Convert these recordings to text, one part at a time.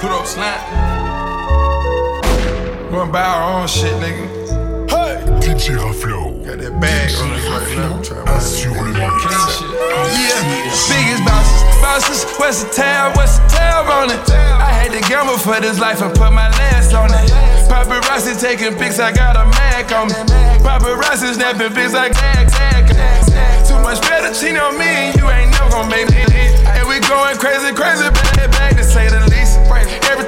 Put up slant. Gonna buy our own shit, nigga. Hey! DJ Raflo. Got that bag on us right now. Try to Assure le mix. shit. Yeah, biggest bosses, bosses, what's the town, what's the town on it? I had to gamble for this life and put my last on it. Paparazzi taking pics, I got a Mac on me. Paparazzi snapping pics, I got tag, tag. Too much better cheat on me, you ain't never gonna make me. And we going crazy, crazy, bad, bad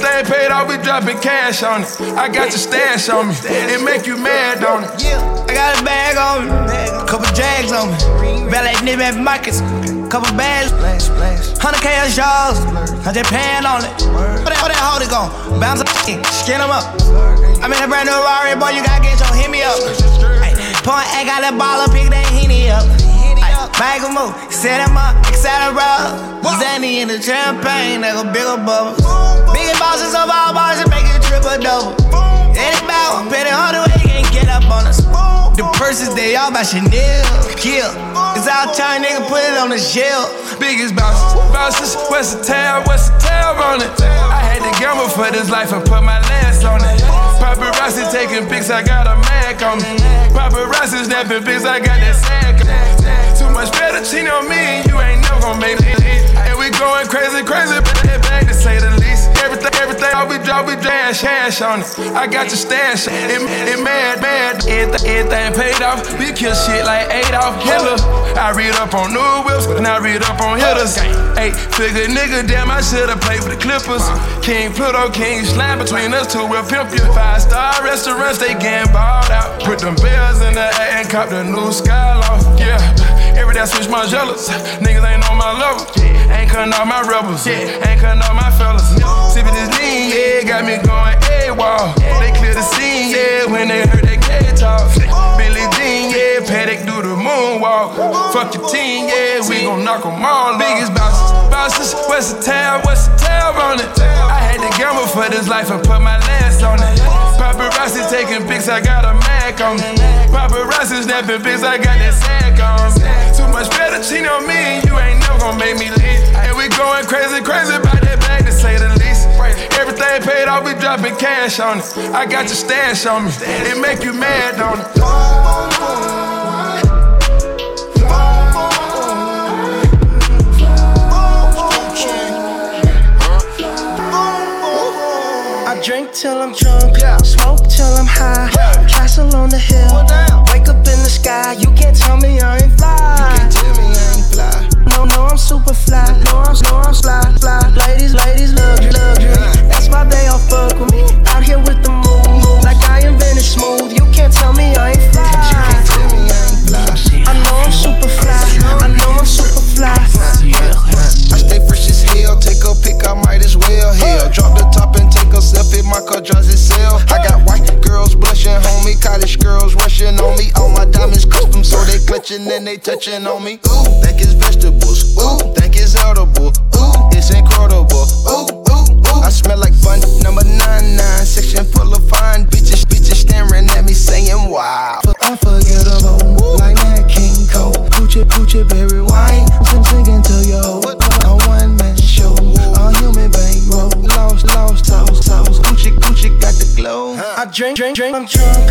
Everything paid off, we dropping cash on it. I got your stash on me, it make you mad, don't it? Yeah, I got a bag on me, couple jags on me. Valet nip at Marcus, couple bags. 100k of jaws, I just pan on it. What that, what that hold it gon' bounce up, skin them up. I'm in a brand new Rari, boy, you gotta get your hit me up. Ay, point A, got that baller, pick that henny up. Bag of move, set him up, etc. Zanny in the champagne, like a bigger bubble. Biggest bosses of all bosses, make it triple double. Any bout, pay the they can't get up on us. The purses, they all by Chanel. Yeah, it's our time, nigga, put it on the shelf. biggest bosses. Bosses, what's the town, what's the town on it? I had to gamble for this life and put my last on it. Paparazzi taking pics, I got a Mac on me. Paparazzi snapping pics, I got that sack on me. Too much better on me, you ain't never gonna make me. And we going crazy, crazy, bad, bad to say the. Everything, everything, all we drop, we dash, hash on it. I got your stash, it, it mad, mad. Everything, everything paid off, we kill shit like Adolf Hitler. I read up on new whips, and I read up on hitters. Eight figure nigga, damn, I should've played for the Clippers. King Pluto, King Slime, between us two, we'll pimp you. Five star restaurants, they getting balled out. Put them bells in the air and cop the new Skyloft. Yeah, every day I switch my jealous. Niggas ain't on my level. Ain't cutting all my rebels. Ain't cutting all my fellas. Sipping this lean, yeah, got me going AWOL. They clear the scene, yeah, when they heard that K talk. Oh. Billy Jean, yeah, Paddock do the moonwalk. Fuck your team, yeah, we gon' knock 'em all. Biggest bosses, bosses, what's the town, what's the town on it? I had to gamble for this life and put my last on it. Paparazzi taking pics, I got a Mac on me. Paparazzi snapping pics, I got that sack on me. Too much better cheat on me, you ain't never gonna make me leave. And we going crazy, crazy about that bag to say the least. Everything paid off, we dropping cash on it. I got your stash on me, it make you mad, don't it? Drink till I'm drunk, smoke till I'm high. Castle on the hill, wake up in the sky. You can't tell me I ain't fly. No, no, I'm super fly. No, I'm, no, I'm fly, fly. Ladies, ladies, luxury, luxury. That's why they all fuck with me. Out here with the move, like I invented smooth. You can't tell me I they and they touching on me. Ooh, think it's vegetables. Ooh, think it's edible. Ooh, it's incredible. Ooh, ooh, ooh. I smell like fun. Number nine nine, section full of fine bitches, bitches staring at me saying wow. Unforgettable, like Nat King Cole, Gucci, Gucci, berry wine. I'm singing to yo. A one man show, a human bankroll. Lost, lost, lost, lost. Gucci, Gucci got the glow. I drink, drink, drink, I'm drunk.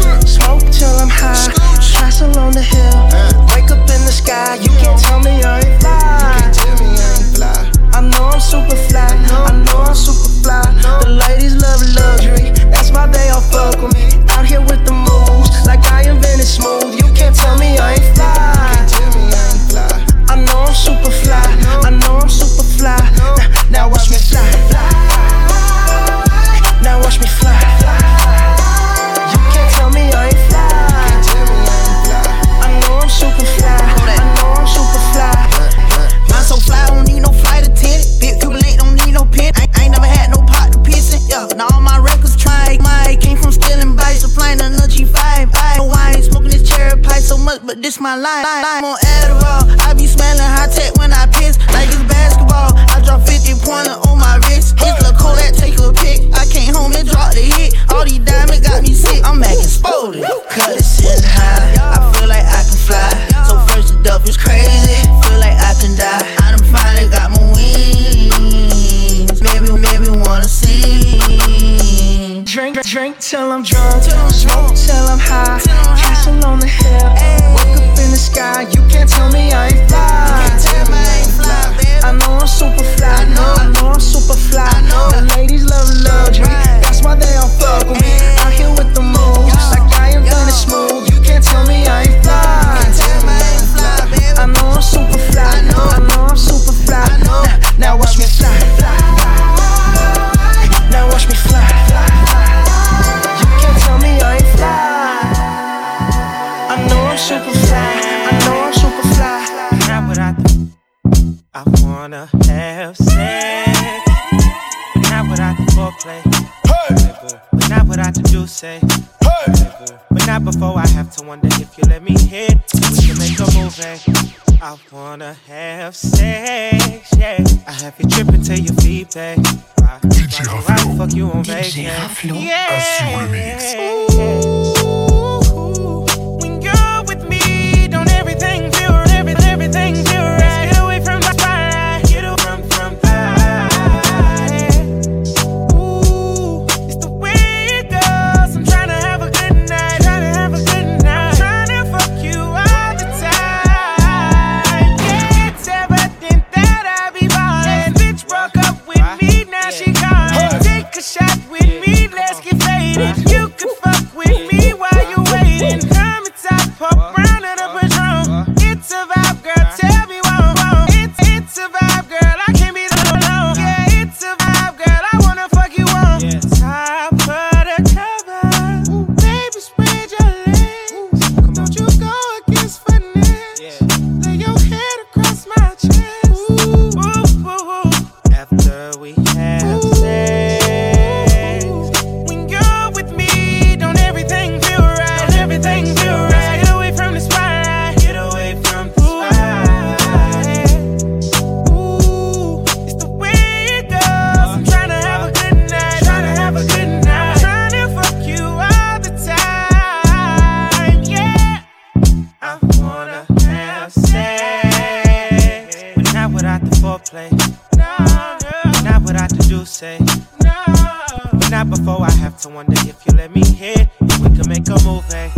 Not before I have to wonder if you let me hit. If we can make a movie. Eh?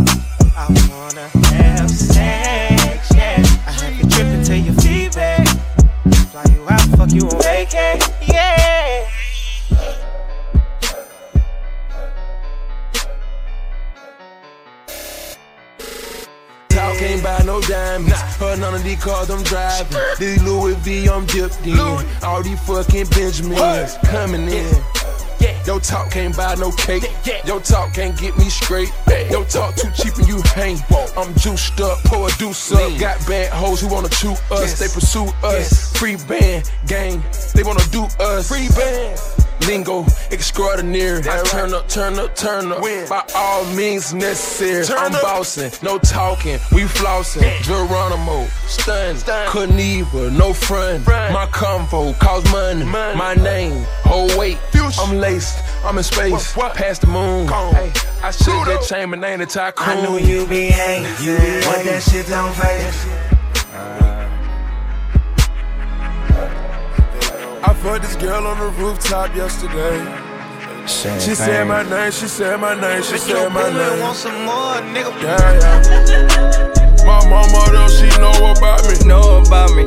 I wanna have sex, yeah. I have you tripping till your feet back. Fly you out, fuck you on vacay, yeah. Talk ain't buy no diamonds. Her none of these cars I'm driving. These Louis V I'm dipped in. All these fucking Benjamins coming in. Yo talk can't buy no cake. Yo talk can't get me straight. Yo talk too cheap and you hang. I'm juiced up, pour a deuce up. Got bad hoes who wanna chew us. They pursue us. Free band gang. They wanna do us. Freebandz. Lingo extraordinary. I turn up, turn up, turn up. By all means necessary. I'm bossing, no talking, we flossing. Geronimo, stun, Kaniva, no front. My convo cost money. My name, whole weight. I'm laced, I'm in space. Past the moon. Hey, I shake that chamber name the tycoon. I know you be hating, but that shit don't phase. I fucked this girl on the rooftop yesterday. She said my name, she said my name, she said my name. Want some more, nigga? Yeah, yeah. My mama though, she know about me. Know about me,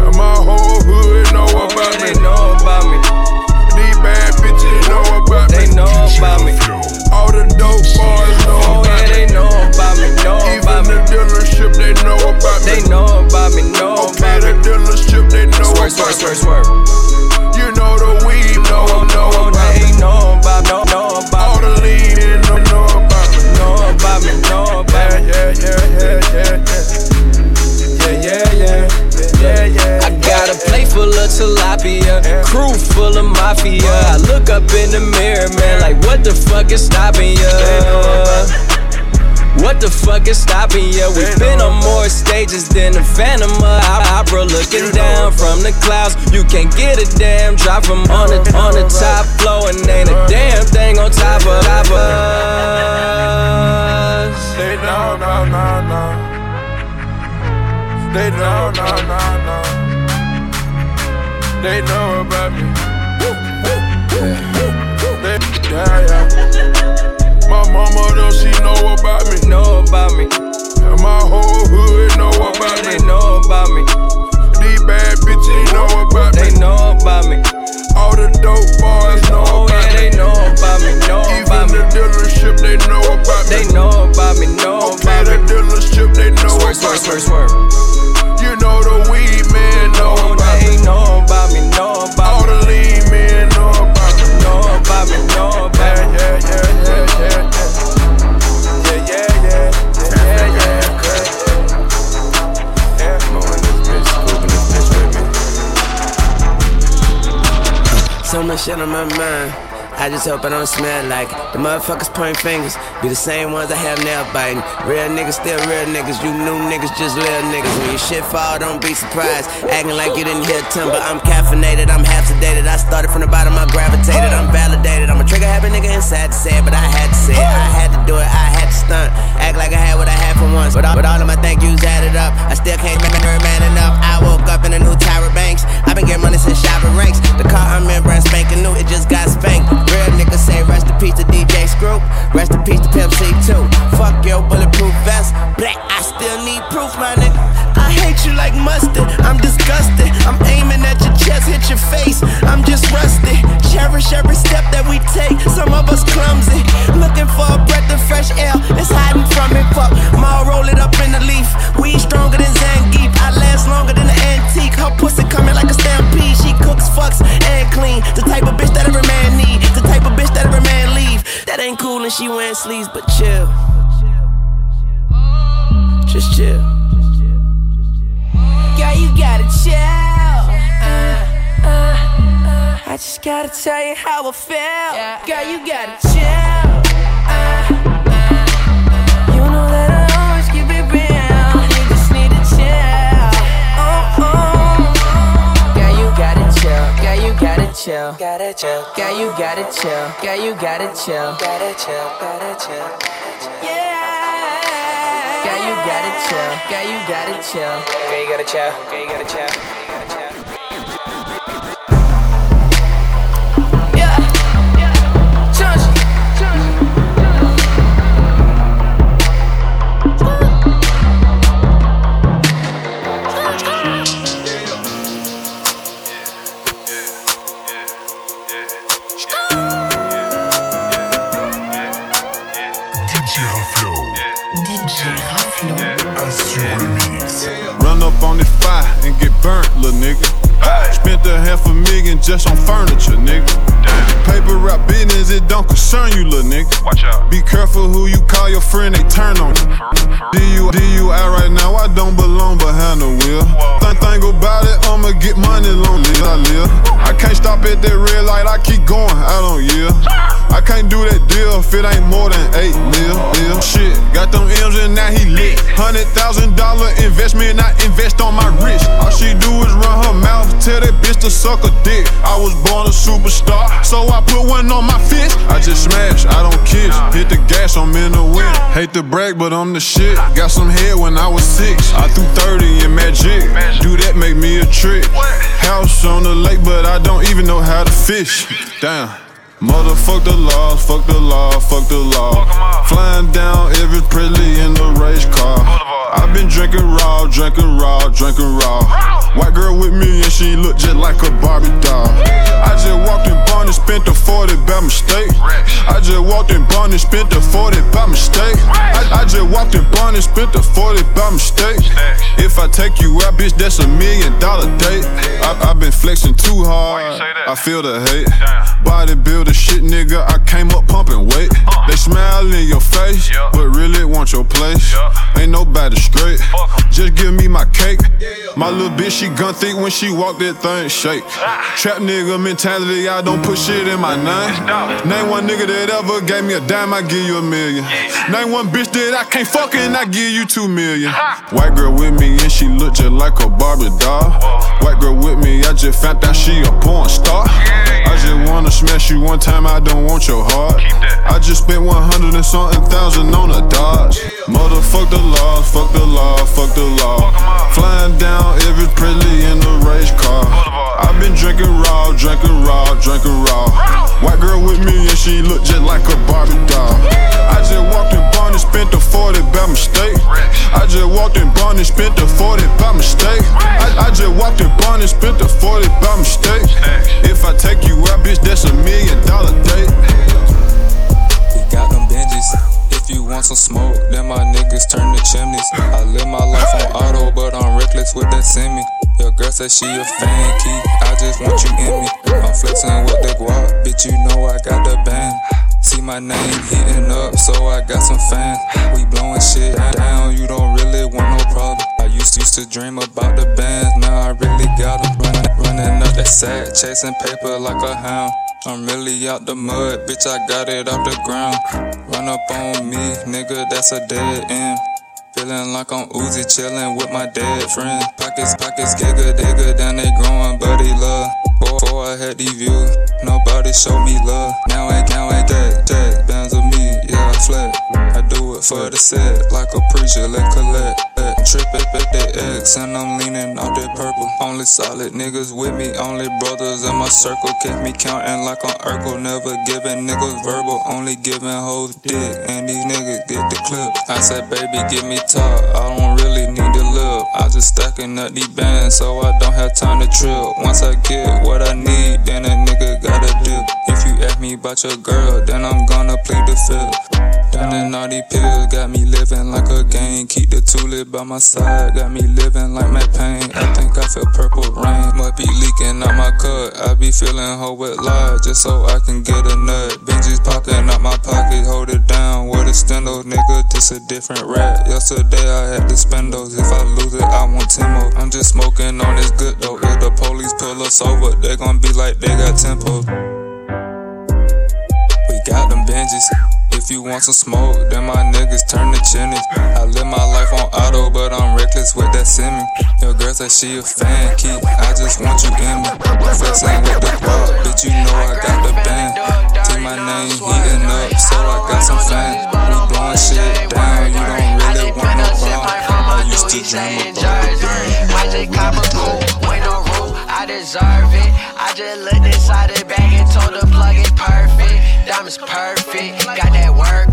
And my whole hood know about me. they know about me, These bad bitches know about they me. They know about me. All the dope boys know Oh yeah, about me. they know about me, know Even about the me. dealership, they know about me. They know about me, know Okay, about the me. dealership, they know Swerve, about swerve, me. swerve, swerve. You know the weed, know, oh, know oh, about They me. know about, know, know All about me, the lean, they know, know about me. know about me, know about me. Yeah, yeah, yeah, yeah, yeah. Yeah, yeah, yeah. Yeah, yeah. I got a plate full of tilapia, crew full of mafia. I look up in the mirror, man, like what the fuck is stopping ya? What the fuck is stopping ya? We've been on more stages than the Phantom of Opera. Looking down from the clouds, you can't get a damn drop from on the on the top floor, and ain't a damn thing on top of us. They know, no, no, no. They know, no, no, no. They know about me. They, yeah, yeah. My mama don't she know about me. Know about me. And my whole hood know about me. They know about me. These bad bitches know about me. They know about me. All the dope boys know Oh about yeah, me. they know about me, know Even about me. the dealership, they know about me. They know about me, know Okay, about the me. dealership, they know Swerve, about swerve, me. swerve, swerve. You know the weed man know Oh, about me. they know about me, know All about me. the lean men know about me. Know about me, know about me. yeah, yeah, yeah, yeah, yeah. Yeah, So much shit on my mind. I just hope I don't smell like it. The motherfuckers point fingers, be the same ones I have nail biting. Real niggas still real niggas, you new niggas just little niggas. When your shit fall, don't be surprised. Acting like you didn't hear timber. I'm caffeinated, I'm half sedated. I started from the bottom, I gravitated, I'm validated. I'm a trigger happy nigga inside to say it, but I had to say it. I had to do it, I had to stunt. Act like I had what I had for once. But all, but all of my thank yous added up. I still can't remember man enough. I woke up in a new Tyra Banks. I've been getting money since shopping ranks. The car I'm in brand spanking new, it just got spanked. Real niggas say rest in peace to DJ Screw. Rest in peace to Pimp C2. Fuck your bulletproof vest. Black, I still need proof, my nigga. I hate you like mustard. I'm disgusted. I'm aiming at your chest, hit your face. I'm just rusty. Cherish every step that we take. Some of us clumsy. Looking for a breath of fresh air. It's hiding from me. Fuck, I'll roll it up in the leaf. We stronger than Zangief. I last longer than the antique. Her pussy coming like a stampede. She cooks, fucks, and clean. The type of bitch that every man need. The type of bitch that every man leave. That ain't cool and she wearing sleeves, but chill. Just chill. You gotta chill. Uh, uh, uh. I just gotta tell you how I feel. Girl, you gotta chill. Uh, uh. You know that I always keep it real. You just need to chill. Oh, oh. Girl, you gotta chill. Girl, you gotta chill. Gotta chill. Girl, you gotta chill. Girl, you gotta chill. Gotta chill. Gotta chill. Yeah. Girl, you gotta chill. Girl, you gotta chill. Girl, you gotta chill. Girl, you gotta chill. On this fire and get burnt, little nigga. Spent a half a million just on furniture, nigga. Paper route business, it don't concern you, little nigga. Watch out. Be careful who you call your friend, they turn on you. DU, DUI right now, I don't belong behind the wheel. Think, think about it, I'ma get money lonely, I live. I can't stop at that red light, I keep going, I don't yield. I can't do that deal if it ain't more than eight mil, mil. Shit, got them M's and now he lit. Hundred thousand dollar investment, I invest on my wrist. All she do is run her mouth, tell that bitch to suck a dick. I was born a superstar, so I put one on my fist. I just smash, I don't kiss. Hit the gas, I'm in the wind. Hate to brag, but I'm the shit. Got some head when I was six. I threw 30 in magic. Do that make me a trick. House on the lake, but I don't even know how to fish. Damn. Motherfuck the law, fuck the law, fuck the law. Flying down every Presley in the race car. I've been drinking raw, drinking raw, drinking raw. White girl with me and she look just like a Barbie doll. I just walked in Bond and spent the 40 by mistake. I just walked in Bond and spent the 40 by mistake. I, I just walked in Bond and spent the 40 by mistake. If I take you out, bitch, that's a million dollar date. I, I've been flexing too hard. I feel the hate. Bodybuilder shit, nigga. I came up pumping weight. They smile in your face, but really want your place. Ain't nobody straight. Just give me my cake. My little bitch, she gun thick when she walk that thing shake. Trap nigga mentality, I don't put shit in my name. Name one nigga that ever gave me a dime, I give you a million. Name one bitch that I can't fuck and I give you two million. White girl with me and she look just like a Barbie doll. White girl with me, I just found out she a porn star. I just wanna smash you one time, I don't want your heart. I just spent 100 and something thousand on a Dodge. Motherfuck the law, fuck the law, fuck the law. Flying down every Presley in the race car. I've been drinking raw, drinking raw, drinking raw. White girl with me and she look just like a Barbie doll. Some smoke, then my niggas turn to chimneys. I live my life on auto, but I'm reckless with that semi. Your girl said she a fan key, I just want you in me. I'm flexing with the guap, bitch, you know I got the band. See my name hitting up, so I got some fans. We blowing shit down, you don't really want no problem. I used to, used to dream about the bands, now I really got them. Running up that sack, chasing paper like a hound. I'm really out the mud, bitch, I got it off the ground. Run up on me, nigga, that's a dead end. Feeling like I'm Uzi chillin' with my dead friend. Pockets, pockets, gigga, digga, then they growing, buddy love. Before I had the view, nobody showed me love. Now I now I get jack, bands of me, yeah, I flat. I do it for the set, like a preacher, let collect. Trip up at the X, and I'm leaning out that purple. Only solid niggas with me, only brothers in my circle. Kept me counting like on Urkel, never giving niggas verbal, only giving hoes dick, and these niggas get the clip. I said, baby, give me top, I don't really need live. I just stacking up these bands, so I don't have time to trip. Once I get what I need, then a nigga gotta dip. If you ask me about your girl, then I'm gonna plead the fifth. Downing all these pills, got me living like a game. Keep the tulip by my side, got me living like my pain. I think I feel purple rain, must be leaking out my cut. I be feeling whole with lies, just so I can get a nut. Benji's popping out my pocket, hold it down with a stendo, nigga. This a different rap. Yesterday I had to spend those. If I lose it, I want Timo. I'm just smoking on this good though. If the police pull us over, they gon' be like they got tempo. We got them Benjis. If you want some smoke, then my niggas turn to chimneys. I live my life on auto, but I'm reckless with that semi. Your girl said she a fan key, I just want you in me. Band. I just cop a coupe, with no roof, I deserve it. I just looked inside the bag and told the plug it perfect. Diamonds perfect, got that working.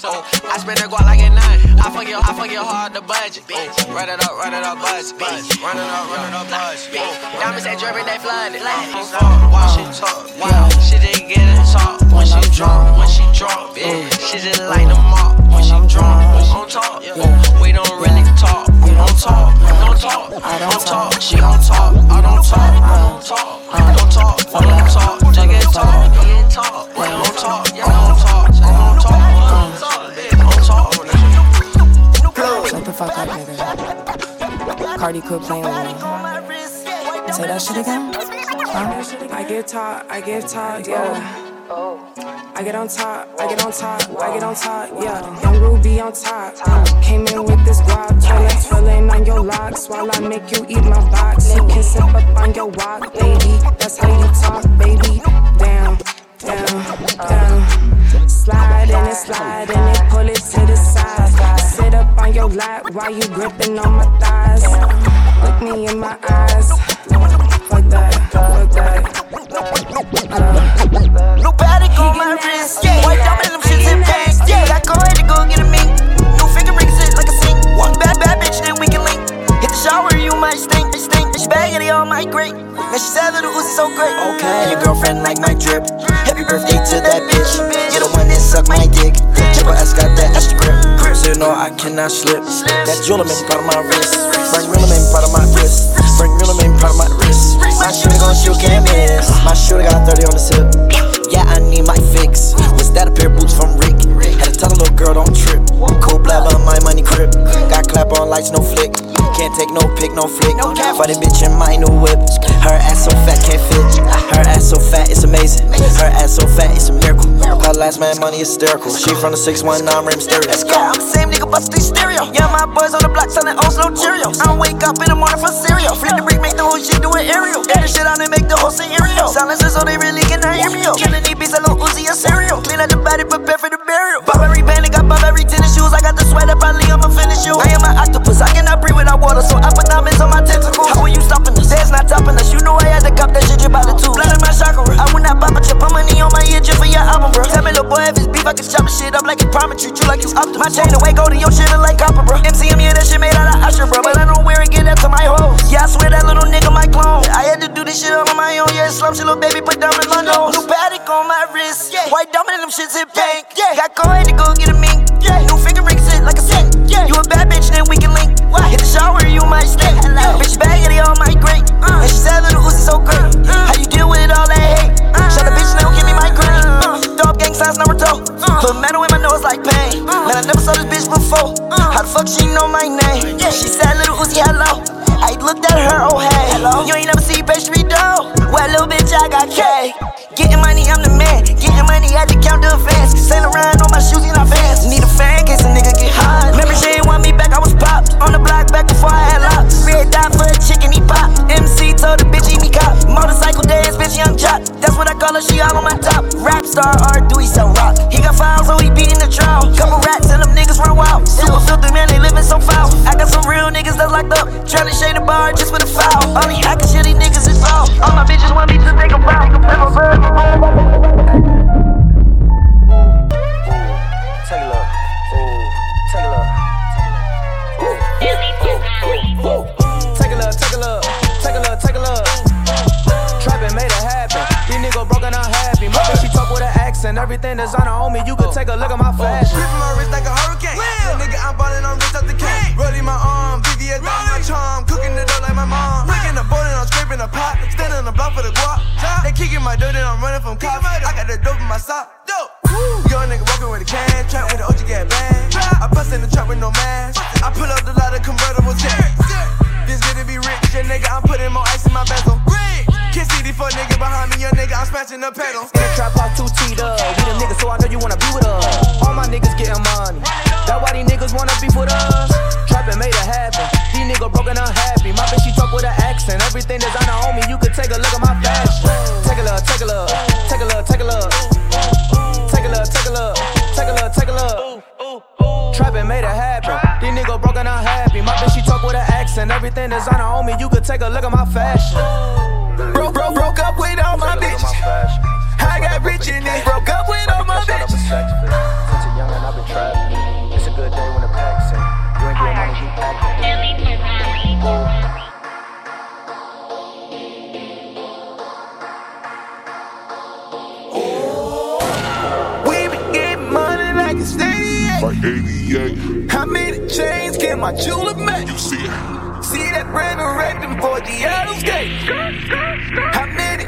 Through Oh, I spend the guap like at nine. I fuck your, I fuck your hard the budget. Oh, run it up, run it up, buzz, buzz. Run it up, run it up, buzz. Oh, diamonds they dripping, they flooded. Oh, wow, she talk, wow, she just get it talk when she drunk, when she drunk, yeah. She just light them up when she drunk. On talk, we don't really talk. We don't talk, don't talk, I don't talk. She don't talk, I don't talk, I don't talk, I don't talk, I don't talk. Take it talk, get talk, we don't talk, I don't talk, fuck up, nigga. Cardi quit playing with me. Say that shit again. I give top, I give top, yeah. I get on top, I get on top, I get on top, yeah. Young Ruby on top. Came in with this guap, twirling, twirling on your locks while I make you eat my box. You can sip up on your walk, baby. That's how you talk, baby. Down, down, down. Slide and it, slide and it, pull it to the side. On your lap while you gripping on my thighs. Look me in my eyes. Cannot slip. That made part of my wrist. Franck Muller made part of my wrist. Franck Muller made part of my wrist. My shooter gon' shoot, can't miss. My shooter got 30 on the tip. Yeah, I need my fix. Was that a pair of boots from Rick? Had to tell a little girl don't trip. Cool blabber on my money crib. Got clap on lights, no flick can't take no pick, no flick. No for the bitch in my no whip. Her ass so fat, can't fit. Her ass so fat, it's amazing. Her ass so fat, it's a miracle. Her last man money hysterical. She from the 619 Rim Stereo. Yeah, I'm the same nigga, busting stereo. Yeah, my boys on the block selling Oslo Cheerios. I wake up in the morning for cereal. Flip the brick, make the whole shit do an aerial. Get the shit out and make the whole scenario. Silences so they really can hear me. Killing these beats, a little Uzi, a cereal. scratching the pedal. In the trap off two cheetah. We the niggas, so I know you wanna be with us. All my niggas getting money. that's why these niggas wanna be with us. Trapping made it happen. These niggas broken unhappy. My bitch, she talk with an accent. Everything designer on me, you could take a look at my fashion. Take a look, take a look, take a look, take a look. Take a look, take a look, take a look, take a look. Trapping made it happen. These niggas broken unhappy. My bitch, she talk with an accent. Everything designer on me, you could take a look at my fashion. I got rich and then broke up with all my bitches. Since a young and I've been trapping. It's a good day when the pack's in. You ain't getting money, you acting. Oh. Like 88. How many chains can my jeweler make? You see it. See that brand of red and 40 out of skate. How many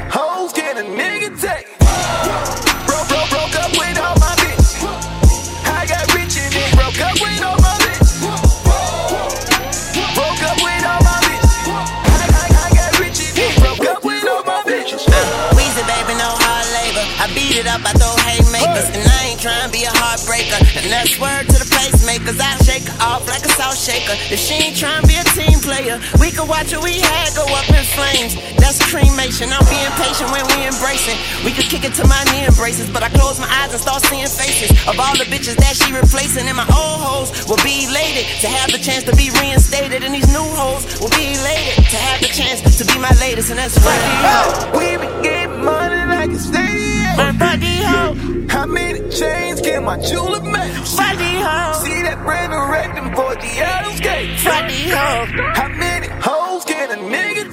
breaker. And that's word to the pacemakers. I shake her off like a salt shaker. If she ain't trying to be a team player, we could watch what we had go up in flames. That's cremation. I'm being patient when we embracing. We could kick it to my knee embraces, but I close my eyes and start seeing faces of all the bitches that she replacing. And my old hoes will be elated to have the chance to be reinstated, and these new hoes will be elated to have the chance to be my latest. And that's right. We be getting money make it stay. My body hoe. How many chains can my jeweler make? Body hoe. See that brand new rectum for the Adams gate. Body hoe. How many hoes can a nigga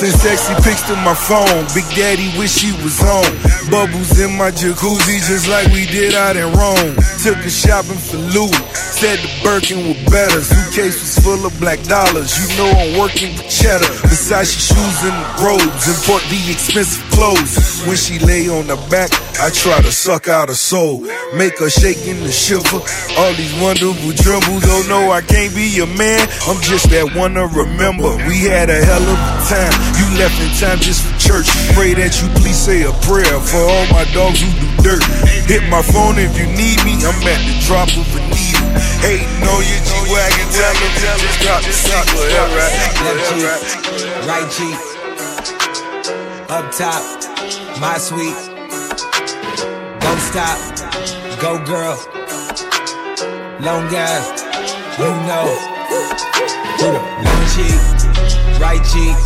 Send sexy pics to my phone. Big Daddy wish he was home. Bubbles in my jacuzzi, just like we did out in Rome. Took a shopping for Louis said the Birkin were better. Suitcase was full of black dollars. You know I'm working with cheddar. Versace shoes and robes. Import the expensive clothes. When she lay on the back, I try to suck out her soul. Make her shake in the shiver. All these wonderful dribbles. Oh no, I can't be your man. I'm just that one to remember. We had a hell of a time. You left in time just for church. Pray that you please say a prayer for all my dogs who do dirt. Hit my phone if you need me. I'm at the drop of a needle. Hating on your G-Wagon. Tell them, tell them, drop the sequel. Left cheek, right cheek, up top, my sweet. Don't stop, go girl. Long as you know. Left cheek, right cheek,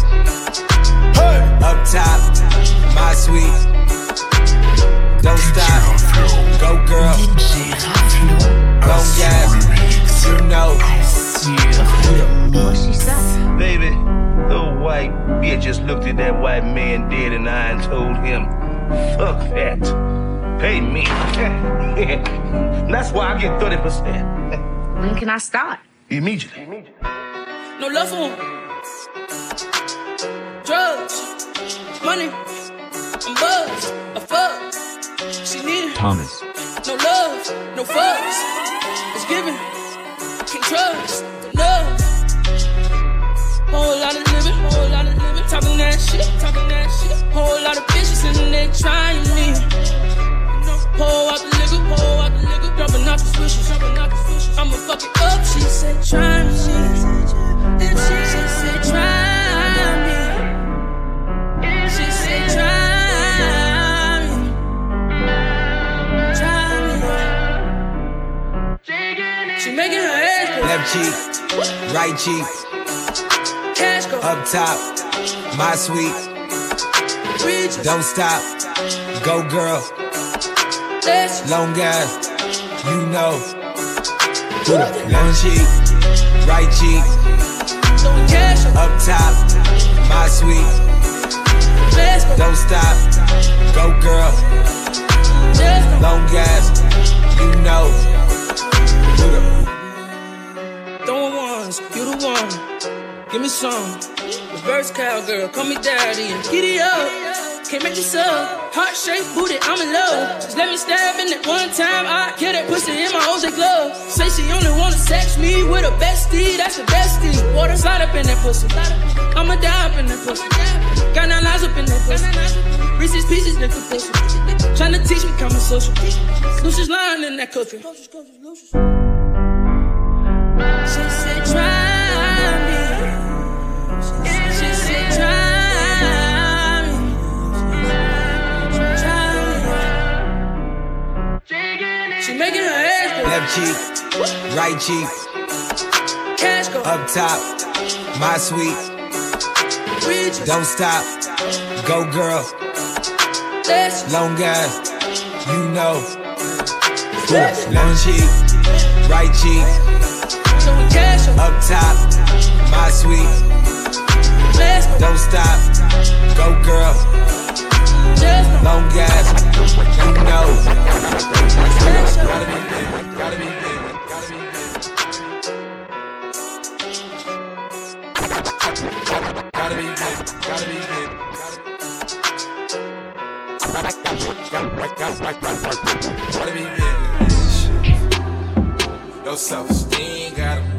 That's why I get 30%. When can I start? Immediately. No love for. Drugs, money, I'm buzzed, a fuck. She need it. Thomas. No love, no fucks. It's given. Can't trust the love. Whole lot of living, whole lot of living. Talking that shit, talking that shit. Whole lot of bitches and they trying me. Pour out the pour out the. Dropping out the swishes, dropping out the swishes. I'ma fuck it up. She said, try me. She said, try me. She said, try me. Try me. She making her ass go. Left cheek, right cheek, Cash go. up top, my sweet. Don't stop, go girl. Let's Long as you know. Left cheek, right cheek, up. up top, my sweet. Don't stop, go girl. Long as you know. Throwing ones, you the one. Give me some. Reverse cowgirl, call me daddy and giddy up. Can't make this up. Heart shaped booty, I'm in love. Just let me stab in it one time. I kill that pussy in my OJ glove. Say she only wanna sex me with a bestie, that's the bestie. Water slide up in that pussy. I'ma die up in that pussy. Got nine lies up in that pussy. Reese's pieces, nigga pussy. Tryna teach me common social. Lucius lying in that cookie. Right cheek, Cash go. up top, my sweet. Don't stop, go girl. Long as you know. Left cheek, right cheek, up. top, my sweet. Don't stop, go girl. Long as you know. Cash up. Gotta be big, Gotta be big, gotta be big. Gotta be big. Your self-esteem got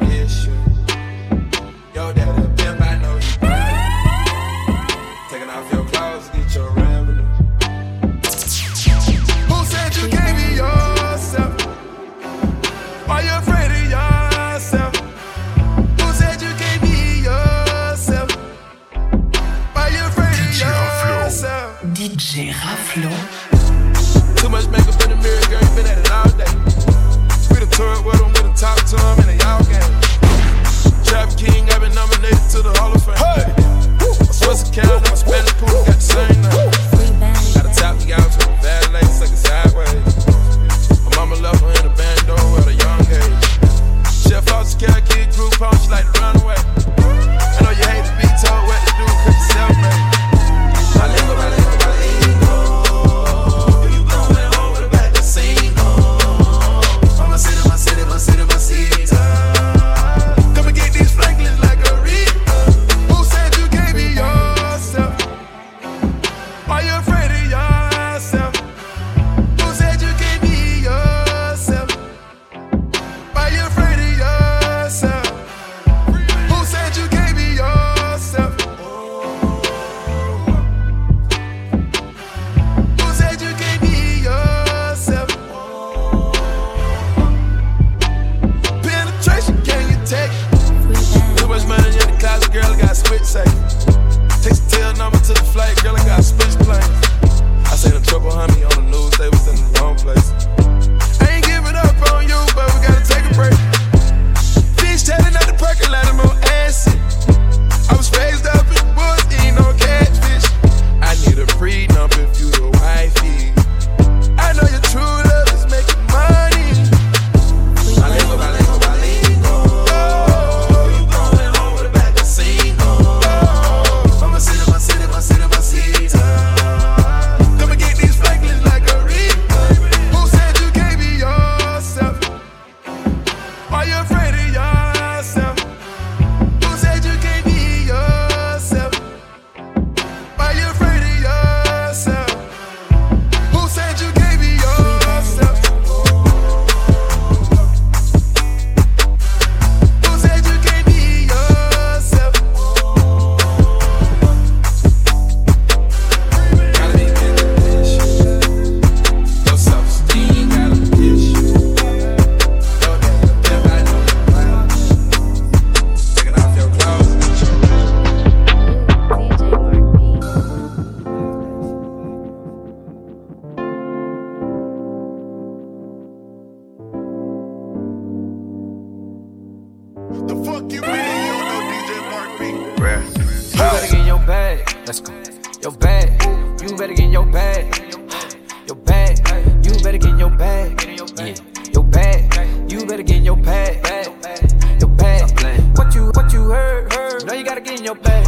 gotta get in your bag.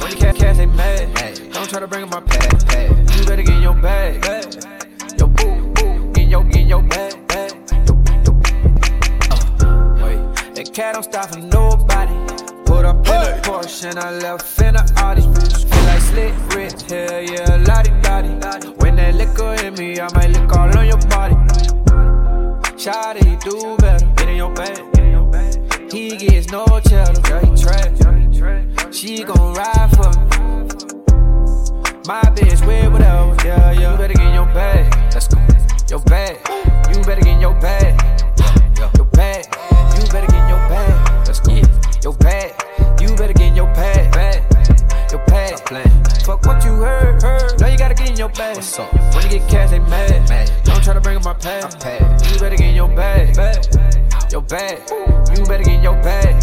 When you cash, cash they mad. Don't try to bring up my pad. pad. You better get in your bag. Your boo, boo, get in your get in your bag. bag. Uh, wait, that cat don't stop for nobody. Put up in a Porsche and I left in a Audi. Feel like Slick Rick, hell yeah, la-di-da-di. When that liquor hit me, I might lick all on your body. Shawty, do better, get in your bag. He gets no cheddar, yeah, he trash. She gon' ride for me. My bitch with whatever, yeah, yeah. You better get in your bag. Let's go. Your bag, you better get in your bag. Your bag, you better get in your bag. Let's go. Your bag, you better get in your bag. bag. Your bag, fuck what you heard. heard. Now you gotta get in your bag. What's up? When you get cash, they mad. mad. Don't try to bring up my pad. You better get in your bag. bag. Your bag, you better get your bag.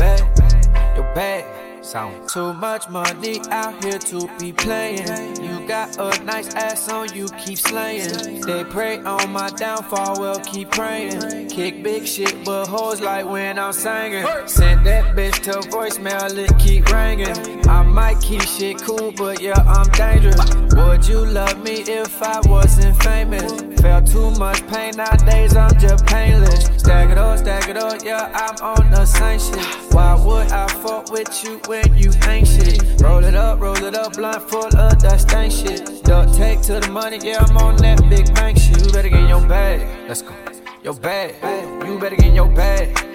Your bag. Sound. Too much money out here to be playing. You got a nice ass on you, keep slaying. They pray on my downfall, well, keep praying. Kick big shit, but hoes like when I'm singing. Send that bitch to voicemail, it keep ringing. I might keep shit cool, but yeah, I'm dangerous. Would you love me if I wasn't famous? Felt too much pain nowadays, I'm just painless. Stack it up, stack it up, yeah, I'm on the same shit. Why would I fuck with you when you ain't shit? Roll it up, roll it up, blunt full of that stank shit. Duck take to the money, yeah, I'm on that big bank shit. You better get your bag, let's go. Your bag, you better get your bag.